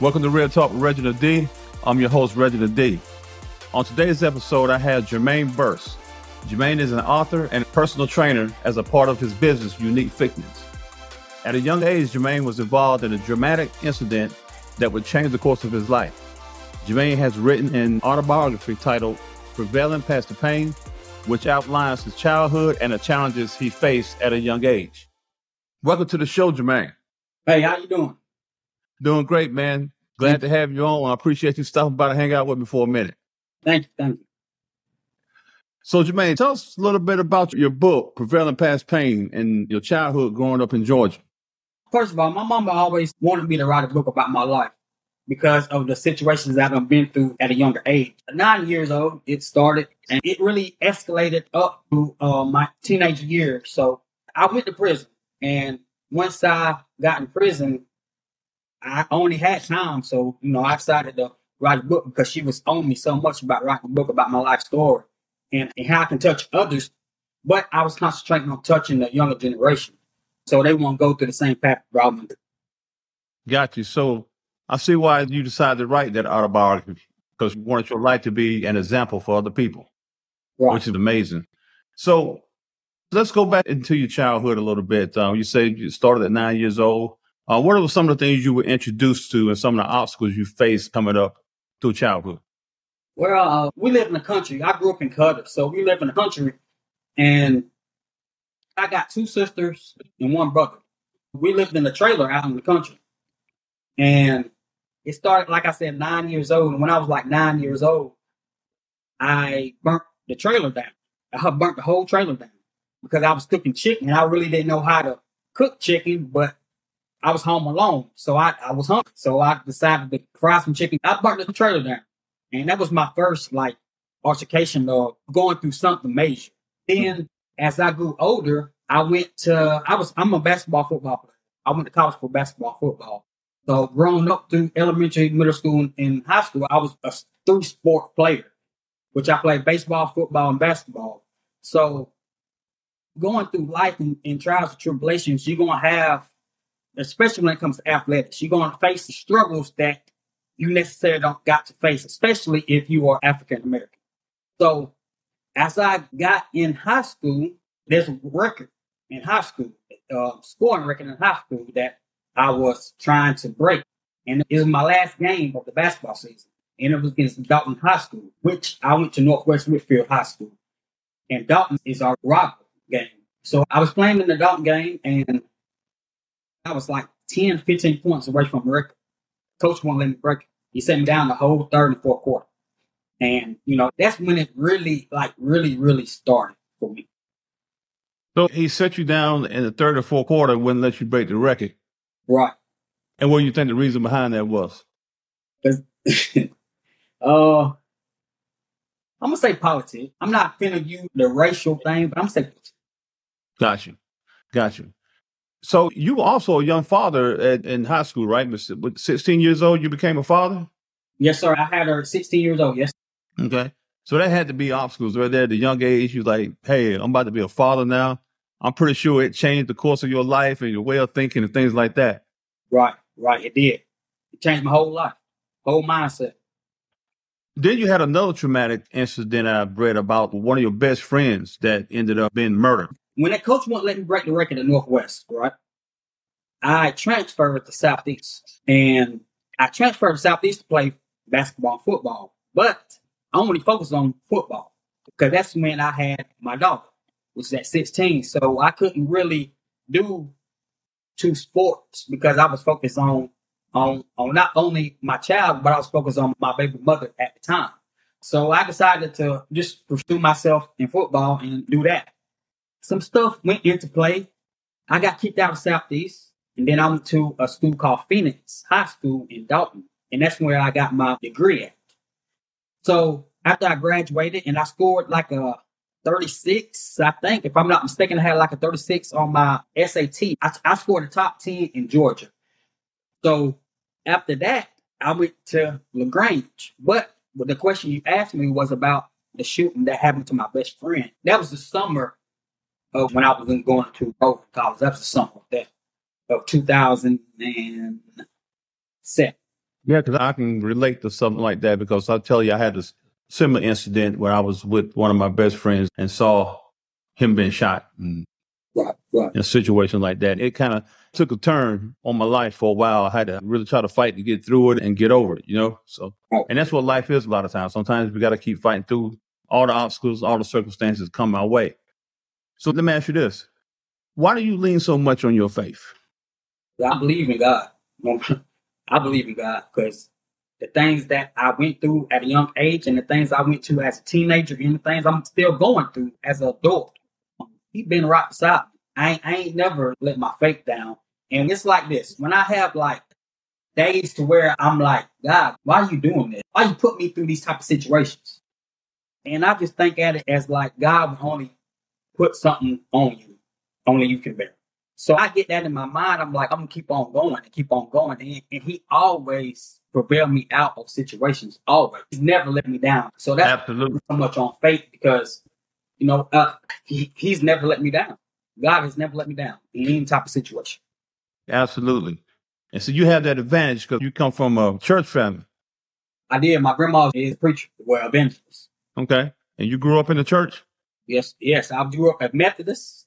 Welcome to Real Talk with Reginald D. I'm your host, Reginald D. On today's episode, I have Jermaine Burse. Jermaine is an author and personal trainer as a part of his business, Unique Fitness. At a young age, Jermaine was involved in a dramatic incident that would change the course of his life. Jermaine has written an autobiography titled Prevailing Past the Pain, which outlines his childhood and the challenges he faced at a young age. Welcome to the show, Jermaine. Hey, how you doing? Doing great, man. Glad to have you on. I appreciate you stopping by to hang out with me for a minute. Thank you, thank you. So, Jermaine, tell us a little bit about your book, Prevailing Past Pain, and your childhood growing up in Georgia. First of all, my mama always wanted me to write a book about my life because of the situations that I've been through at a younger age. At nine years old, it started, and it really escalated up to uh, my teenage years. So I went to prison, and once I got in prison, I only had time, so you know, I decided to write a book because she was on me so much about writing a book about my life story and, and how I can touch others. But I was concentrating on touching the younger generation, so they won't go through the same path went Got you. So I see why you decided to write that autobiography because you wanted your life to be an example for other people, Right. which is amazing. So let's go back into your childhood a little bit. Um, you say you started at nine years old. Uh, what are some of the things you were introduced to and some of the obstacles you faced coming up through childhood? Well, uh, we live in the country. I grew up in Cohutta, so we live in the country, and I got two sisters and one brother. We lived in a trailer out in the country, and it started like I said, nine years old. And when I was like nine years old, I burnt the trailer down. I burnt the whole trailer down because I was cooking chicken. And I really didn't know how to cook chicken, but I was home alone, so I, I was hungry. So I decided to fry some chicken. I burnt the trailer down. And that was my first like altercation of going through something major. Then as I grew older, I went to I was I'm a basketball football player. I went to college for basketball football. So growing up through elementary, middle school, and high school, I was a three sport player, which I played baseball, football, and basketball. So going through life and, and trials and tribulations, you're gonna have, especially when it comes to athletics, you're gonna face the struggles that you necessarily don't got to face, especially if you are African American. So as I got in high school, there's a record in high school, uh, scoring record in high school that I was trying to break. And it was my last game of the basketball season. And it was against Dalton High School, which I went to Northwest Whitfield High School. And Dalton is our rival game. So I was playing in the Dalton game and I was like 10, 15 points away from record. Coach won't let me break it. He set me down the whole third and fourth quarter. And, you know, that's when it really, like, really, really started for me. So he set you down in the third or fourth quarter, and wouldn't let you break the record. Right. And what do you think the reason behind that was? uh, I'm gonna say politics. I'm not finna use the racial thing, but I'm gonna say politics. Got you. Got you. So you were also a young father at, in high school, right? With with 16 years old, you became a father? Yes, sir. I had her 16 years old. Yes. Okay. So that had to be obstacles right there at the young age. You like, hey, I'm about to be a father now. I'm pretty sure it changed the course of your life and your way of thinking and things like that. Right. Right. It did. It changed my whole life, whole mindset. Then you had another traumatic incident I've read about one of your best friends that ended up being murdered. When that coach won't let me break the record at Northwest, right? I transferred to Southeast, and I transferred to Southeast to play basketball and football, but I only focused on football because that's when I had my daughter, which is at 16. So I couldn't really do two sports because I was focused on on on not only my child, but I was focused on my baby mother at the time. So I decided to just pursue myself in football and do that. Some stuff went into play. I got kicked out of Southeast, and then I went to a school called Phoenix High School in Dalton, and that's where I got my degree at. So after I graduated and I scored like a 36, I think, if I'm not mistaken, I had like a 36 on my SAT. I, I scored a top 10 in Georgia. So after that, I went to LaGrange. But the question you asked me was about the shooting that happened to my best friend. That was the summer of when I was going to College. That was the summer of that of 2007. Yeah, because I can relate to something like that because I'll tell you, I had this similar incident where I was with one of my best friends and saw him being shot. And Right, right. in a situation like that. It kind of took a turn on my life for a while. I had to really try to fight to get through it and get over it, you know? So, Right. and that's what life is a lot of times. Sometimes we got to keep fighting through all the obstacles, all the circumstances come our way. So let me ask you this. Why do you lean so much on your faith? I believe in God. I believe in God because the things that I went through at a young age and the things I went to as a teenager and the things I'm still going through as an adult, He been right beside me. I ain't, I ain't never let my faith down. And it's like this when I have like days to where I'm like, God, why are you doing this? Why you put me through these type of situations? And I just think at it as like God will only put something on you, only you can bear. So I get that in my mind. I'm like, I'm gonna keep on going and keep on going. And, and he always prevail me out of situations. Always. He's never let me down. So that's Absolutely. so much on faith because, you know, uh, he, he's never let me down. God has never let me down in any type of situation. Absolutely. And so you have that advantage because you come from a church family. I did. My grandma is a preacher, well, evangelist. Okay. And you grew up in the church? Yes, yes. I grew up at Methodist,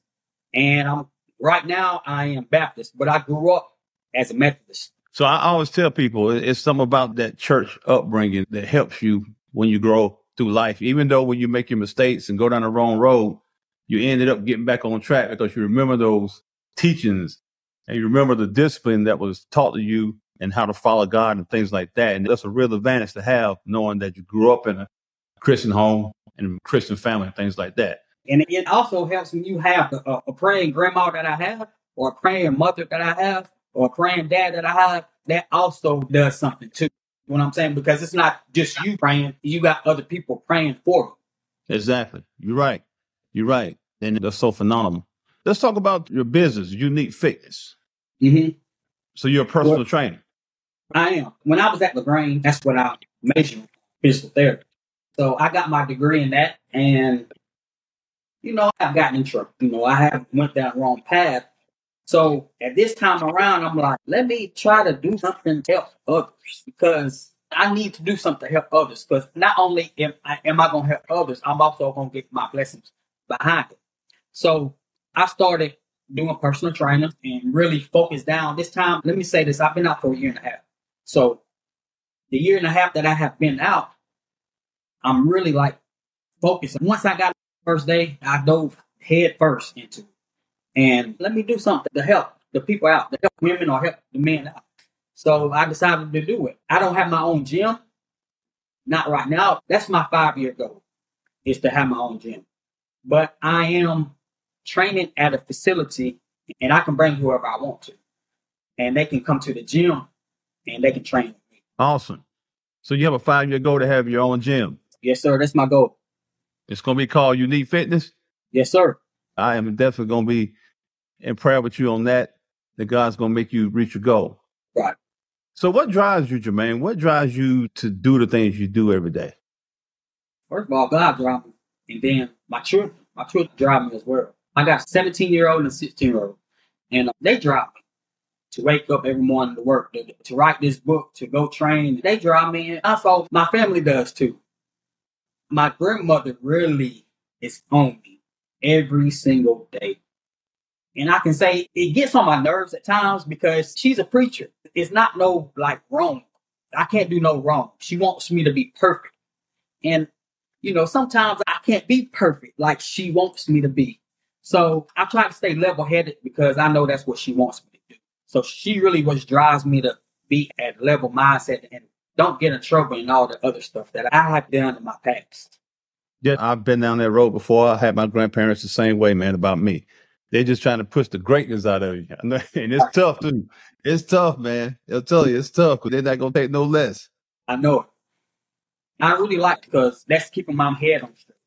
and I'm right now I am Baptist, but I grew up as a Methodist. So I always tell people it's something about that church upbringing that helps you when you grow through life. Even though when you make your mistakes and go down the wrong road, you ended up getting back on track because you remember those teachings and you remember the discipline that was taught to you and how to follow God and things like that. And that's a real advantage to have knowing that you grew up in a Christian home and Christian family and things like that. And it also helps when you have a, a praying grandma that I have, or a praying mother that I have, or a praying dad that I have. That also does something too. You know what I'm saying? Because it's not just you praying; you got other people praying for you. Exactly. You're right. You're right. And that's so phenomenal. Let's talk about your business, Unique Fitness. Mm-hmm. So you're a personal Well- trainer. I am. When I was at LaGrange, that's what I majored physical therapy. So I got my degree in that, and you know, I've gotten in trouble. You know, I have went down wrong path. So at this time around, I'm like, let me try to do something to help others because I need to do something to help others. Because not only am I, am I going to help others, I'm also going to get my blessings behind it. So I started doing personal training and really focused down. This time, let me say this: I've been out for a year and a half. So the year and a half that I have been out, I'm really like focused. Once I got first day, I dove head first into it. And let me do something to help the people out, to help women or help the men out. So I decided to do it. I don't have my own gym. Not right now. That's my five year goal is to have my own gym. But I am training at a facility and I can bring whoever I want to. And they can come to the gym and they can train with me. Awesome. So you have a five year goal to have your own gym. Yes, sir. That's my goal. It's going to be called Unique Fitness. Yes, sir. I am definitely going to be in prayer with you on that, that God's going to make you reach your goal. Right. So what drives you, Jermaine? What drives you to do the things you do every day? First of all, God drives me. And then my children, my children drive me as well. I got a 17 year old and a 16 year old. And uh, they drive me to wake up every morning to work, to, to write this book, to go train. They drive me. And also, my family does too. My grandmother really is on me every single day. And I can say it gets on my nerves at times because she's a preacher. It's not no like wrong. I can't do no wrong. She wants me to be perfect. And, you know, sometimes I can't be perfect like she wants me to be. So I try to stay level headed because I know that's what she wants me to do. So she really what drives me to be at level mindset and don't get in trouble and all the other stuff that I have done in my past. Yeah, I've been down that road before. I had my grandparents the same way, man, about me. They're just trying to push the greatness out of you. And it's tough, too. It's tough, man. They'll tell you, it's tough because they're not going to take no less. I know it. I really like because that's keeping my head on straight.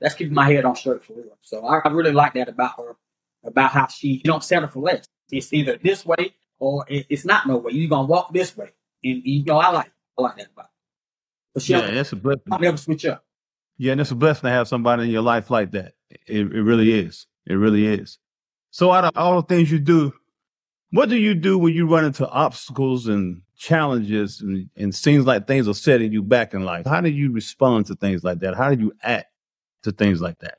That's keeping my head on straight for real. So I, I really like that about her, about how she you don't settle for less. It's either this way or it, it's not no way. You're gonna walk this way, and you know I like I like that about. But she Yeah, it's a blessing. I'll never switch up. Yeah, and it's a blessing to have somebody in your life like that. It, it really is. It really is. So out of all the things you do, what do you do when you run into obstacles and challenges and, and seems like things are setting you back in life. How do you respond to things like that? How do you act to things like that?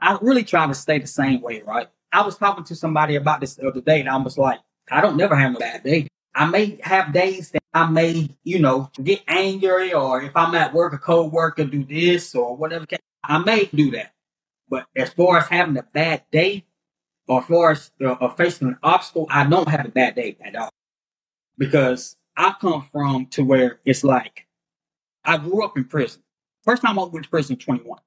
I really try to stay the same way, right? I was talking to somebody about this the other day, and I was like, I don't never have a bad day. I may have days that I may, you know, get angry, or if I'm at work, a co-worker do this or whatever. I may do that. But as far as having a bad day, or as far as uh, facing an obstacle, I don't have a bad day at all. Because I come from to where it's like, I grew up in prison. First time I went to prison, 21.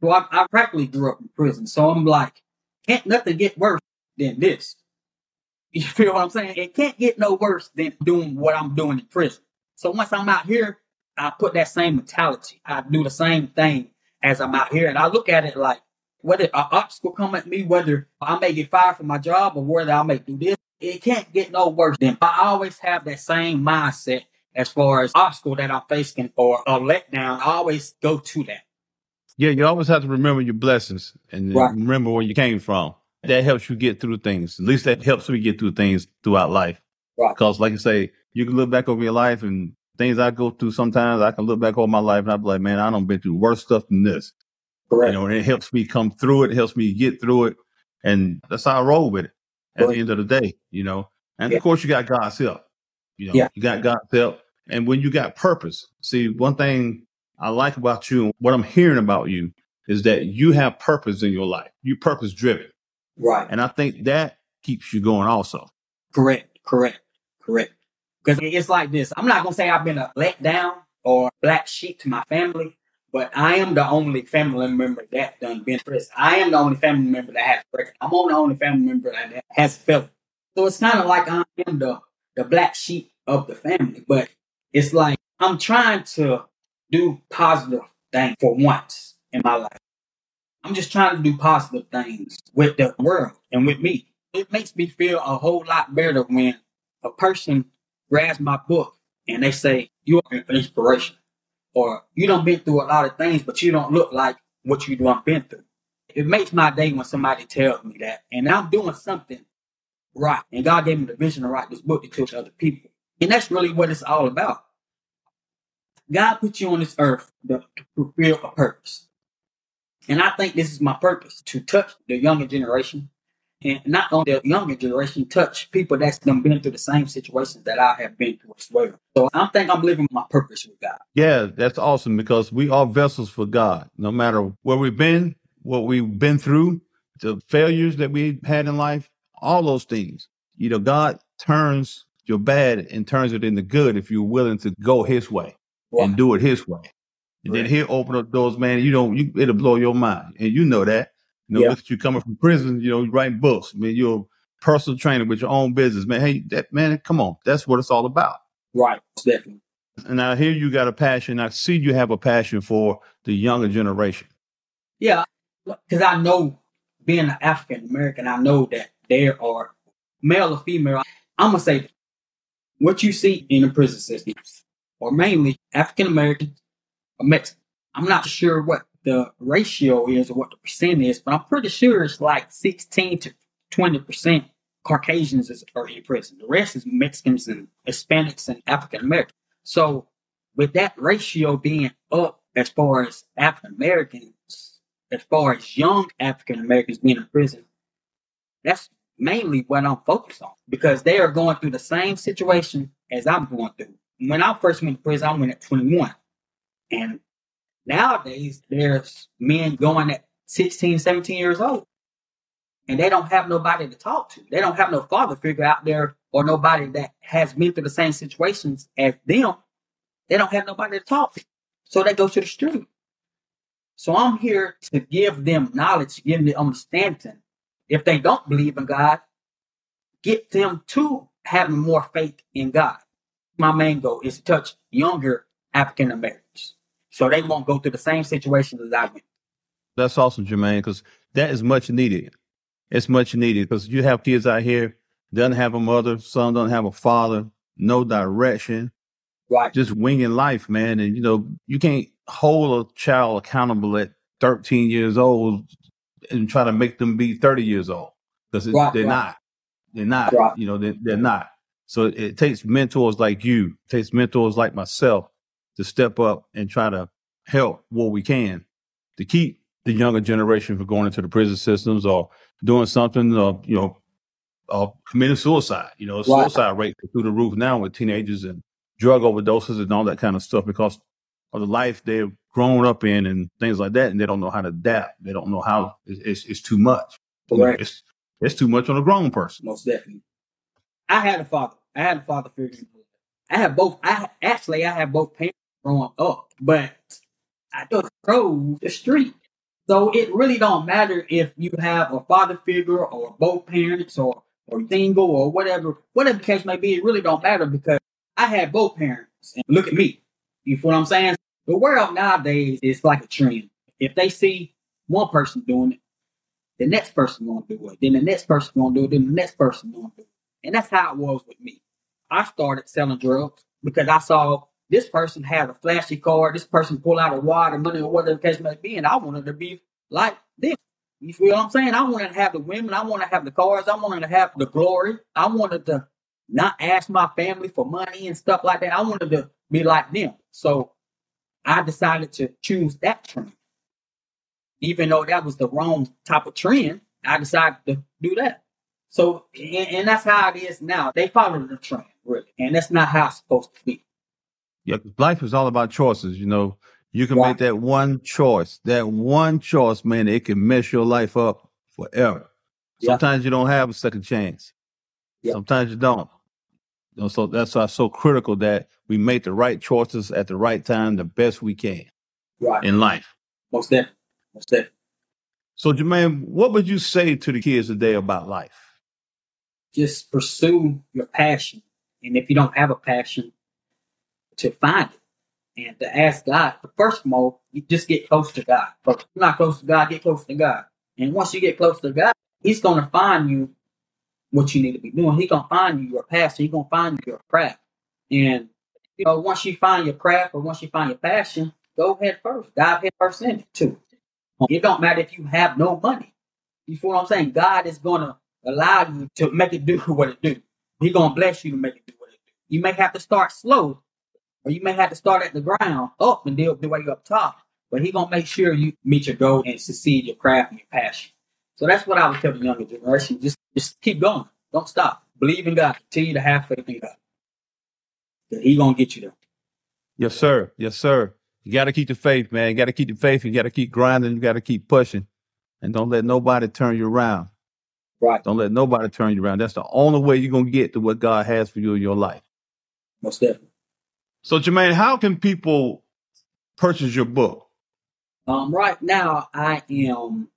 So I, I practically grew up in prison. So I'm like, can't nothing get worse than this. You feel what I'm saying? It can't get no worse than doing what I'm doing in prison. So once I'm out here, I put that same mentality. I do the same thing as I'm out here. And I look at it like whether an obstacle come at me, whether I may get fired from my job or whether I may do this, it can't get no worse than I always have that same mindset as far as obstacle that I'm facing or a letdown. I always go to that. Yeah, you always have to remember your blessings and right. remember where you came from. That helps you get through things. At least that helps me get through things throughout life. Right. Because, like I say, you can look back over your life and things I go through. Sometimes I can look back over my life and I be like, man, I don't been through worse stuff than this. Correct. You know, and it helps me come through it. Helps me get through it, and that's how I roll with it. At the end of the day, you know, and yeah. of course you got God's help. You know, yeah. you got God's help, and when you got purpose. See, one thing I like about you and what I'm hearing about you is that you have purpose in your life. You purpose driven. Right. And I think that keeps you going also. Correct. Correct. Correct. Because it's like this. I'm not going to say I've been a let down or black sheep to my family, but I am the only family member that done been prison. I am the only family member that has record. I'm the only family member that has felt. So it's kind of like I am the, the black sheep of the family, but it's like I'm trying to do positive things for once in my life. I'm just trying to do positive things with the world and with me. It makes me feel a whole lot better when a person grabs my book and they say, you are an inspiration. Or you don't been through a lot of things, but you don't look like what you done been through. It makes my day when somebody tells me that. And I'm doing something right. And God gave me the vision to write this book to teach other people. And that's really what it's all about. God put you on this earth to, to fulfill a purpose. And I think this is my purpose to touch the younger generation. And not only the younger generation, touch people that's done been through the same situations that I have been through as well. So I think I'm living my purpose with God. Yeah, that's awesome because we are vessels for God. No matter where we've been, what we've been through, the failures that we had in life, all those things. You know, God turns your bad and turns it into good if you're willing to go his way and do it his way. And right. then he'll open up doors, man. You know, you, it'll blow your mind. And you know that. You know, yeah. look at you coming from prison, you know, you writing books. I mean, you're a personal trainer with your own business, man. Hey, that man, come on. That's what it's all about. Right. Definitely. And I hear you got a passion. I see you have a passion for the younger generation. Yeah. Because I know being an African American, I know that there are male or female. I'm going to say what you see in the prison systems or mainly African Americans Mexican. I'm not sure what the ratio is or what the percent is, but I'm pretty sure it's like 16 to 20 percent Caucasians are in prison. The rest is Mexicans and Hispanics and African Americans. So with that ratio being up as far as African Americans, as far as young African Americans being in prison, that's mainly what I'm focused on because they are going through the same situation as I'm going through when I first went to prison, I went at 21. And nowadays, there's men going at 16, 17 years old. And they don't have nobody to talk to. They don't have no father figure out there or nobody that has been through the same situations as them. They don't have nobody to talk to. So they go to the street. So I'm here to give them knowledge, give them understanding. If they don't believe in God, get them to having more faith in God my main goal is to touch younger African Americans so they won't go through the same situation as I went. That's awesome, Jermaine, because that is much needed. It's much needed because you have kids out here doesn't have a mother, some don't have a father, no direction, right? Just winging life, man. And you know you can't hold a child accountable at 13 years old and try to make them be 30 years old because right, they're right. not. They're not. Right. You know, they're, they're not. So it, it takes mentors like you, it takes mentors like myself to step up and try to help what we can to keep the younger generation from going into the prison systems or doing something, or you know, or committing suicide. You know, Right. suicide rate through the roof now with teenagers and drug overdoses and all that kind of stuff because of the life they've grown up in and things like that, and they don't know how to adapt. They don't know how it's, it's, it's too much. You know, It's it's too much on a grown person. Most definitely. I had a father. I had a father figure. I have both. I actually I have both parents growing up, but I just chose the street. So it really don't matter if you have a father figure or both parents or or single or whatever, whatever case may be. It really don't matter because I had both parents. And look at me. You feel what I'm saying? The world nowadays is like a trend. If they see one person doing it, the next person gonna do it. Then the next person gonna do it. Then the next person gonna do it. And that's how it was with me. I started selling drugs because I saw this person had a flashy car, this person pull out a wad of money or whatever the case may be, and I wanted to be like them. You feel what I'm saying? I wanted to have the women, I wanted to have the cars, I wanted to have the glory. I wanted to not ask my family for money and stuff like that. I wanted to be like them. So I decided to choose that trend. Even though that was the wrong type of trend, I decided to do that. So, and, and that's how it is now. They follow the trend, really. And that's not how it's supposed to be. Yeah, life is all about choices. You know, you can Right. make that one choice. That one choice, man, it can mess your life up forever. Yeah. Sometimes you don't have a second chance. Yeah. Sometimes you don't. You know, so that's why it's so critical that we make the right choices at the right time, the best we can Right. in life. Most definitely. Most definitely. So, Jermaine, what would you say to the kids today about life? Just pursue your passion. And if you don't have a passion, to find it and to ask God. First of all, you just get close to God. But you're not close to God, get close to God. And once you get close to God, He's going to find you what you need to be doing. He's going to find you your passion. He's going to find you your craft. And, you know, once you find your craft or once you find your passion, go head first. Dive head first in it too. It don't matter if you have no money. You feel what I'm saying? God is going to allow you to make it do what it do. He's going to bless you to make it do what it do. You may have to start slow, or you may have to start at the ground up and deal the way you up top. But he going to make sure you meet your goal and succeed your craft and your passion. So that's what I would tell the younger generation. Just, just keep going. Don't stop. Believe in God. Continue to have faith in God. Going to get you there. Yes, sir. Yes, sir. You got to keep the faith, man. You got to keep the faith. You got to keep grinding. You got to keep pushing. And don't let nobody turn you around. Right. Don't let nobody turn you around. That's the only way you're going to get to what God has for you in your life. Most definitely. So, Jermaine, how can people purchase your book? Um, right now, I am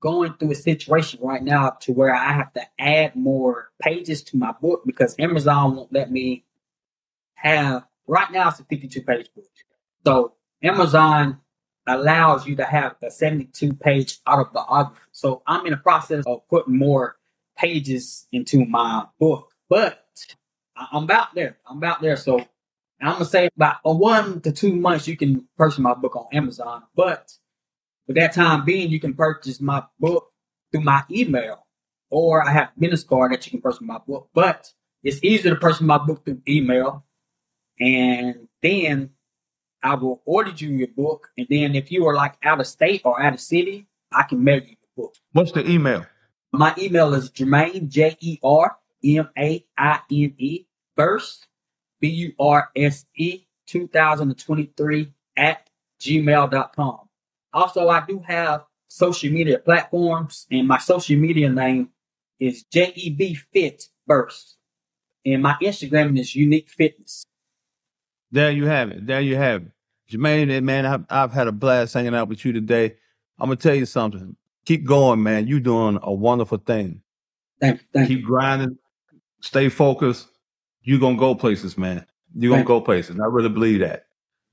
going through a situation right now to where I have to add more pages to my book because Amazon won't let me have. Right now, it's a 52 page book. So Amazon allows you to have a 72 page autobiography. So I'm in the process of putting more pages into my book, but I'm about there. I'm about there. So I'm gonna say about a one to two months you can purchase my book on Amazon, but for that time being, you can purchase my book through my email, or I have business card that you can purchase my book. But it's easier to purchase my book through email, and then I will order you your book, and then if you are like out of state or out of city, I can mail you the book. What's the email? My email is Jermaine J E R M A I N E Burse B U R S E 2023 at gmail.com. Also, I do have social media platforms, and my social media name is JEB Fit Burse. And my Instagram is Unique Fitness. There you have it. There you have it. Jermaine, man, I've, I've had a blast hanging out with you today. I'm going to tell you something. Keep going, man. You're doing a wonderful thing. Thank you. Thank Keep you. grinding. Stay focused. You're to go places, man. You're to go places. I really believe that.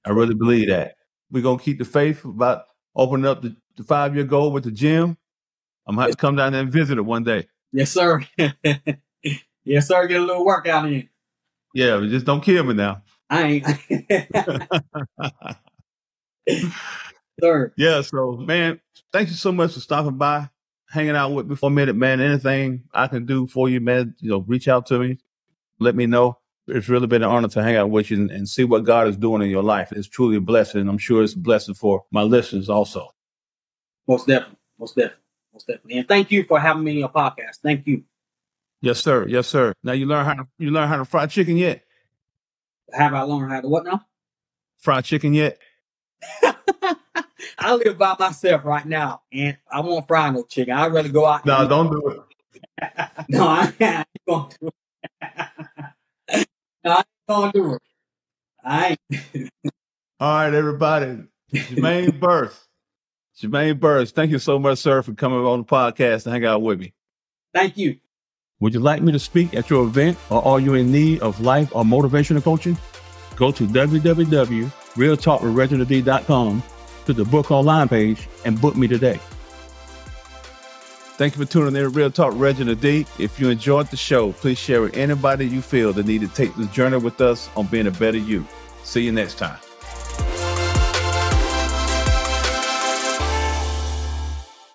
I really believe that. We're to keep the faith about opening up the, the five year goal with the gym. I'm to have to come down there and visit it one day. Yes, sir. yes, sir. Get a little workout in. Yeah, but just don't kill me now. I ain't. sir. Yeah, so man, thank you so much for stopping by, hanging out with me for a minute, man. Anything I can do for you, man, you know, reach out to me. Let me know. It's really been an honor to hang out with you and, and see what God is doing in your life. It's truly a blessing. And I'm sure it's a blessing for my listeners also. Most definitely. Most definitely. Most definitely. And thank you for having me on your podcast. Thank you. Yes, sir. Yes, sir. Now you learn how to you learn how to fry chicken yet? Have I learned how to what now? Fry chicken yet? I live by myself right now, and I won't fry no chicken. I'd rather go out. No, don't do it. no, I ain't gonna do it. I ain't gonna do it. I ain't. All right, everybody. Jermaine Burse. Jermaine Burse, thank you so much, sir, for coming on the podcast and hang out with me. Thank you. Would you like me to speak at your event or are you in need of life or motivational coaching? Go to www.realtalkwithreginald.com to the book online page and book me today. Thank you for tuning in to Real Talk Reginald D. If you enjoyed the show, please share with anybody you feel that need to take this journey with us on being a better you. See you next time.